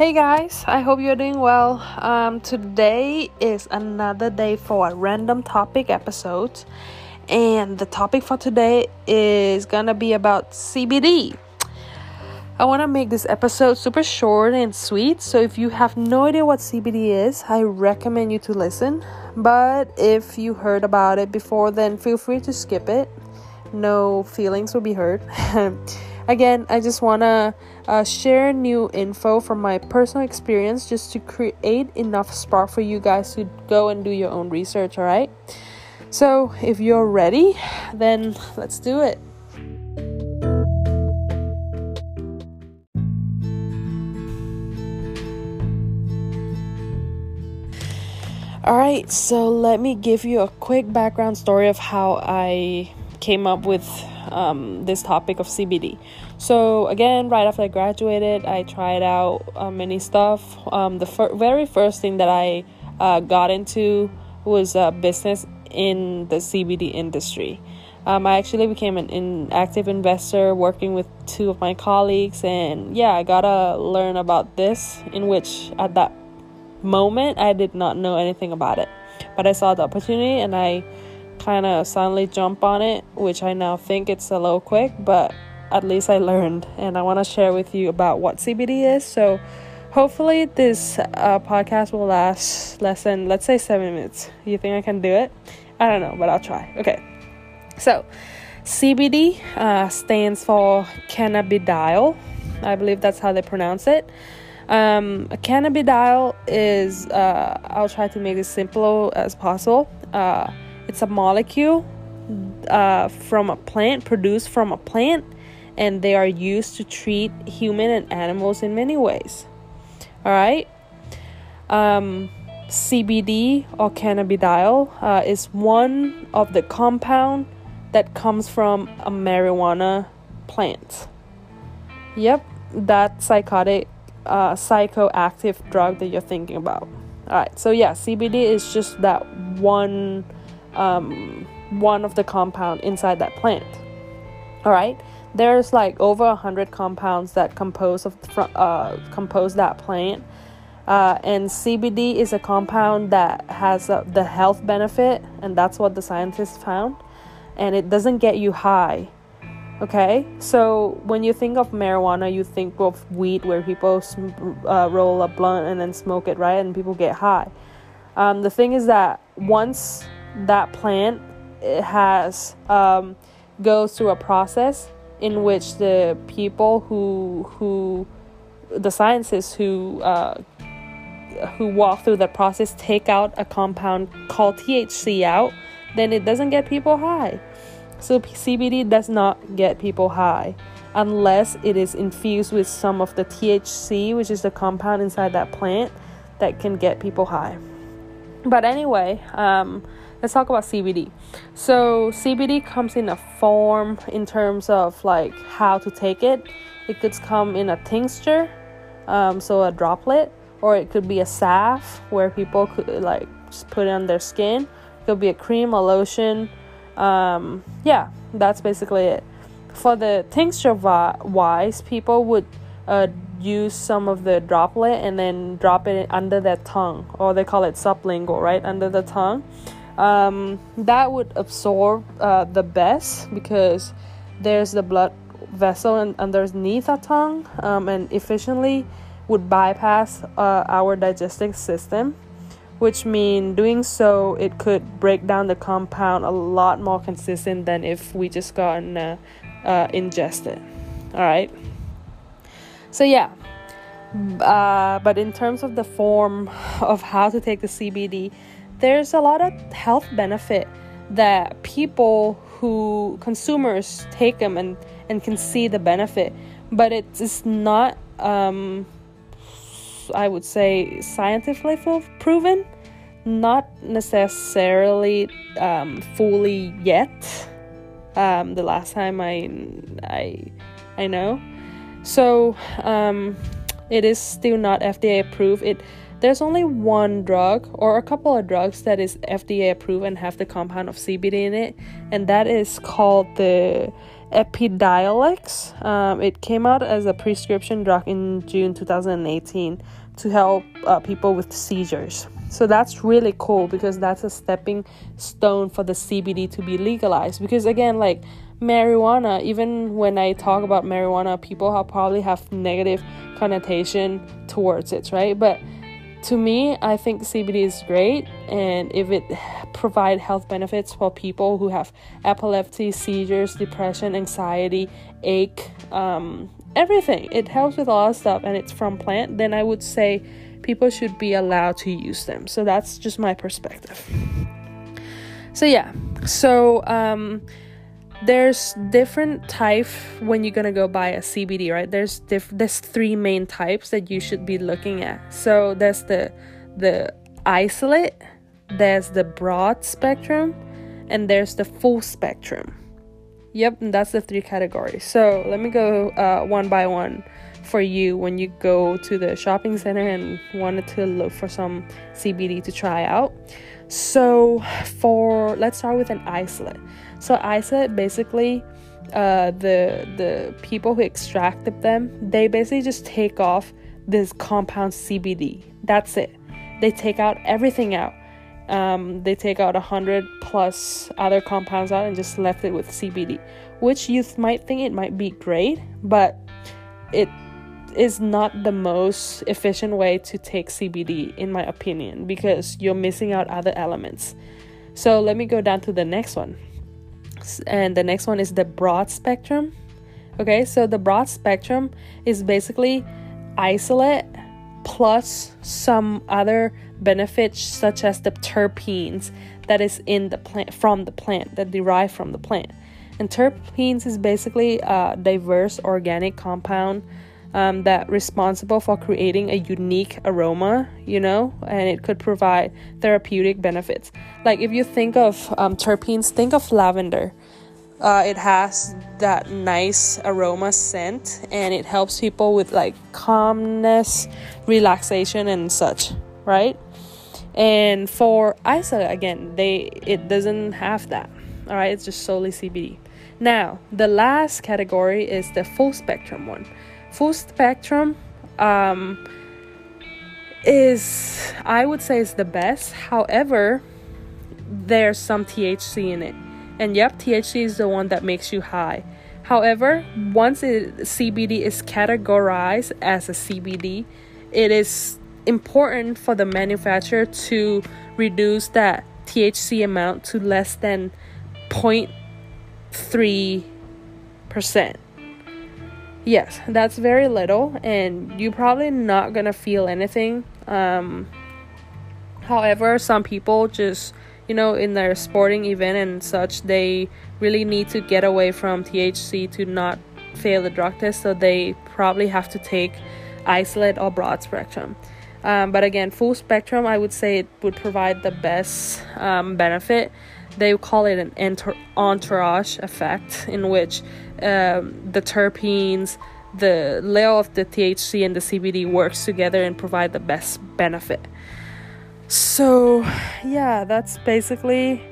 Hey guys, I hope you're doing well. Um, today is another day for a random topic episode, and the topic for today is gonna be about CBD. I want to make this episode super short and sweet, so if you have no idea what CBD is, I recommend you to listen. But if you heard about it before, then feel free to skip it. No feelings will be hurt. Again, I just want to uh, share new info from my personal experience just to create enough spark for you guys to go and do your own research, all right? So, if you're ready, then let's do it. All right, so let me give you a quick background story of how I came up with um, this topic of CBD. So again, right after I graduated, I tried out uh, many stuff. Um, the fir- very first thing that I uh, got into was uh, business in the CBD industry. Um, I actually became an in active investor working with two of my colleagues, and yeah, I gotta learn about this. In which at that moment I did not know anything about it, but I saw the opportunity and I kind of suddenly jump on it, which I now think it's a little quick, but at least I learned, and I want to share with you about what CBD is. So, hopefully, this uh, podcast will last less than, let's say, seven minutes. You think I can do it? I don't know, but I'll try. Okay. So, CBD uh, stands for cannabidiol. I believe that's how they pronounce it. Um, cannabidiol is, uh, I'll try to make it simple as possible. Uh, it's a molecule uh, from a plant, produced from a plant, and they are used to treat human and animals in many ways. All right. Um, CBD or cannabidiol uh, is one of the compound that comes from a marijuana plant. Yep, that psychotic, uh, psychoactive drug that you're thinking about. All right, so yeah, CBD is just that one um, one of the compound inside that plant. All right, there's like over a hundred compounds that compose of uh, compose that plant. Uh, and CBD is a compound that has uh, the health benefit, and that's what the scientists found. And it doesn't get you high. Okay, so when you think of marijuana, you think of weed where people uh, roll a blunt and then smoke it, right? And people get high. Um, the thing is that once that plant it has um, goes through a process in which the people who who the scientists who uh, who walk through that process take out a compound called THC out, then it doesn't get people high. So CBD does not get people high unless it is infused with some of the THC, which is the compound inside that plant that can get people high. But anyway, um, let's talk about CBD. So CBD comes in a form in terms of like how to take it. It could come in a tincture, um, so a droplet, or it could be a salve where people could like just put it on their skin. It could be a cream, a lotion. Um, yeah, that's basically it. For the tincture wise, people would uh, use some of the droplet and then drop it under their tongue, or they call it sublingual, right under the tongue. Um, that would absorb uh, the best because there's the blood vessel and underneath our tongue um, and efficiently would bypass uh, our digestive system which mean doing so it could break down the compound a lot more consistent than if we just got and uh, uh, ingest it. All right? So yeah uh, but in terms of the form of how to take the cbd there's a lot of health benefit that people who consumers take them and and can see the benefit. But it's not um, i would say scientifically proven. Not necessarily um, fully yet. Um, the last time i i i know. So um, it is still not fda approved it there's only one drug or a couple of drugs that is FDA approved and have the compound of CBD in it, and that is called the Epidiolex. Um, it came out as a prescription drug in June 2018 to help uh, people with seizures. So that's really cool because that's a stepping stone for the CBD to be legalized. Because again, like marijuana, even when I talk about marijuana, people have probably have negative connotation towards it, right? But to me, I think CBD is great, and if it provide health benefits for people who have epilepsy, seizures, depression, anxiety, ache, um, everything, it helps with a lot of stuff, and it's from plant. Then I would say people should be allowed to use them. So that's just my perspective. So yeah, so um, there's different type when you're gonna go buy a CBD, right? There's diff- there's three main types that you should be looking at. So there's the the isolate, there's the broad spectrum, and there's the full spectrum. Yep, and that's the three categories. So let me go uh, one by one for you when you go to the shopping center and wanted to look for some CBD to try out. So for let's start with an isolate. So isolate basically uh, the the people who extracted them they basically just take off this compound CBD. That's it. They take out everything out. Um, they take out a hundred plus other compounds out and just left it with CBD, which you might think it might be great, but it is not the most efficient way to take CBD, in my opinion, because you're missing out other elements. So let me go down to the next one. And the next one is the broad spectrum. Okay, so the broad spectrum is basically isolate plus some other benefits such as the terpenes that is in the plant from the plant that derive from the plant. And terpenes is basically a diverse organic compound um, that responsible for creating a unique aroma, you know, and it could provide therapeutic benefits. Like if you think of um, terpenes, think of lavender. Uh, it has that nice aroma scent, and it helps people with like calmness, relaxation, and such, right? And for isolate, again, they it doesn't have that. All right, it's just solely CBD. Now, the last category is the full spectrum one full spectrum um, is i would say is the best. However there's some thc in it. And yep thc is the one that makes you high. However once it, cbd is categorized as a cbd it is important for the manufacturer to reduce that thc amount to less than 0.3 percent yes that's very little and you're probably not gonna feel anything um however some people just you know in their sporting event and such they really need to get away from thc to not fail the drug test so they probably have to take isolate or broad spectrum. Um, but again full spectrum i would say it would provide the best um, benefit. They call it an entourage effect in which um, the terpenes the layer of the THC and the CBD works together and provide the best benefit. So, yeah, that's basically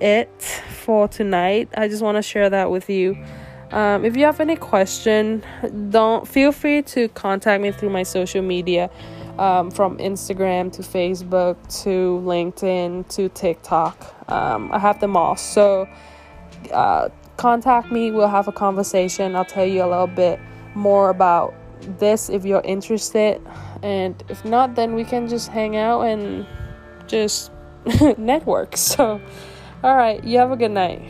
it for tonight. I just want to share that with you. Um, if you have any question, don't feel free to contact me through my social media um, from Instagram to Facebook to LinkedIn to TikTok. Um, I have them all. So uh, contact me. We'll have a conversation. I'll tell you a little bit more about this if you're interested. And if not, then we can just hang out and just network. So, all right, you have a good night.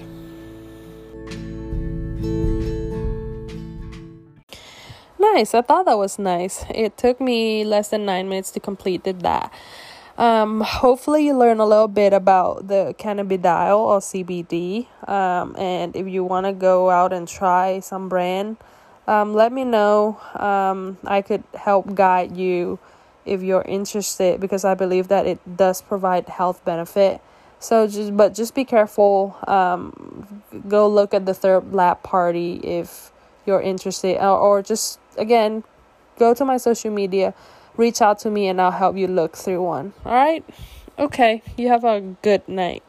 Nice. I thought that was nice. It took me less than nine minutes to complete that. Um, hopefully, you learn a little bit about the cannabidiol or CBD. Um, and if you want to go out and try some brand, um, let me know. Um, I could help guide you if you're interested because I believe that it does provide health benefit. So just but just be careful. Um, go look at the third lab party if you're interested, or, or just again, go to my social media reach out to me and I'll help you look through one. All right? Okay. You have a good night.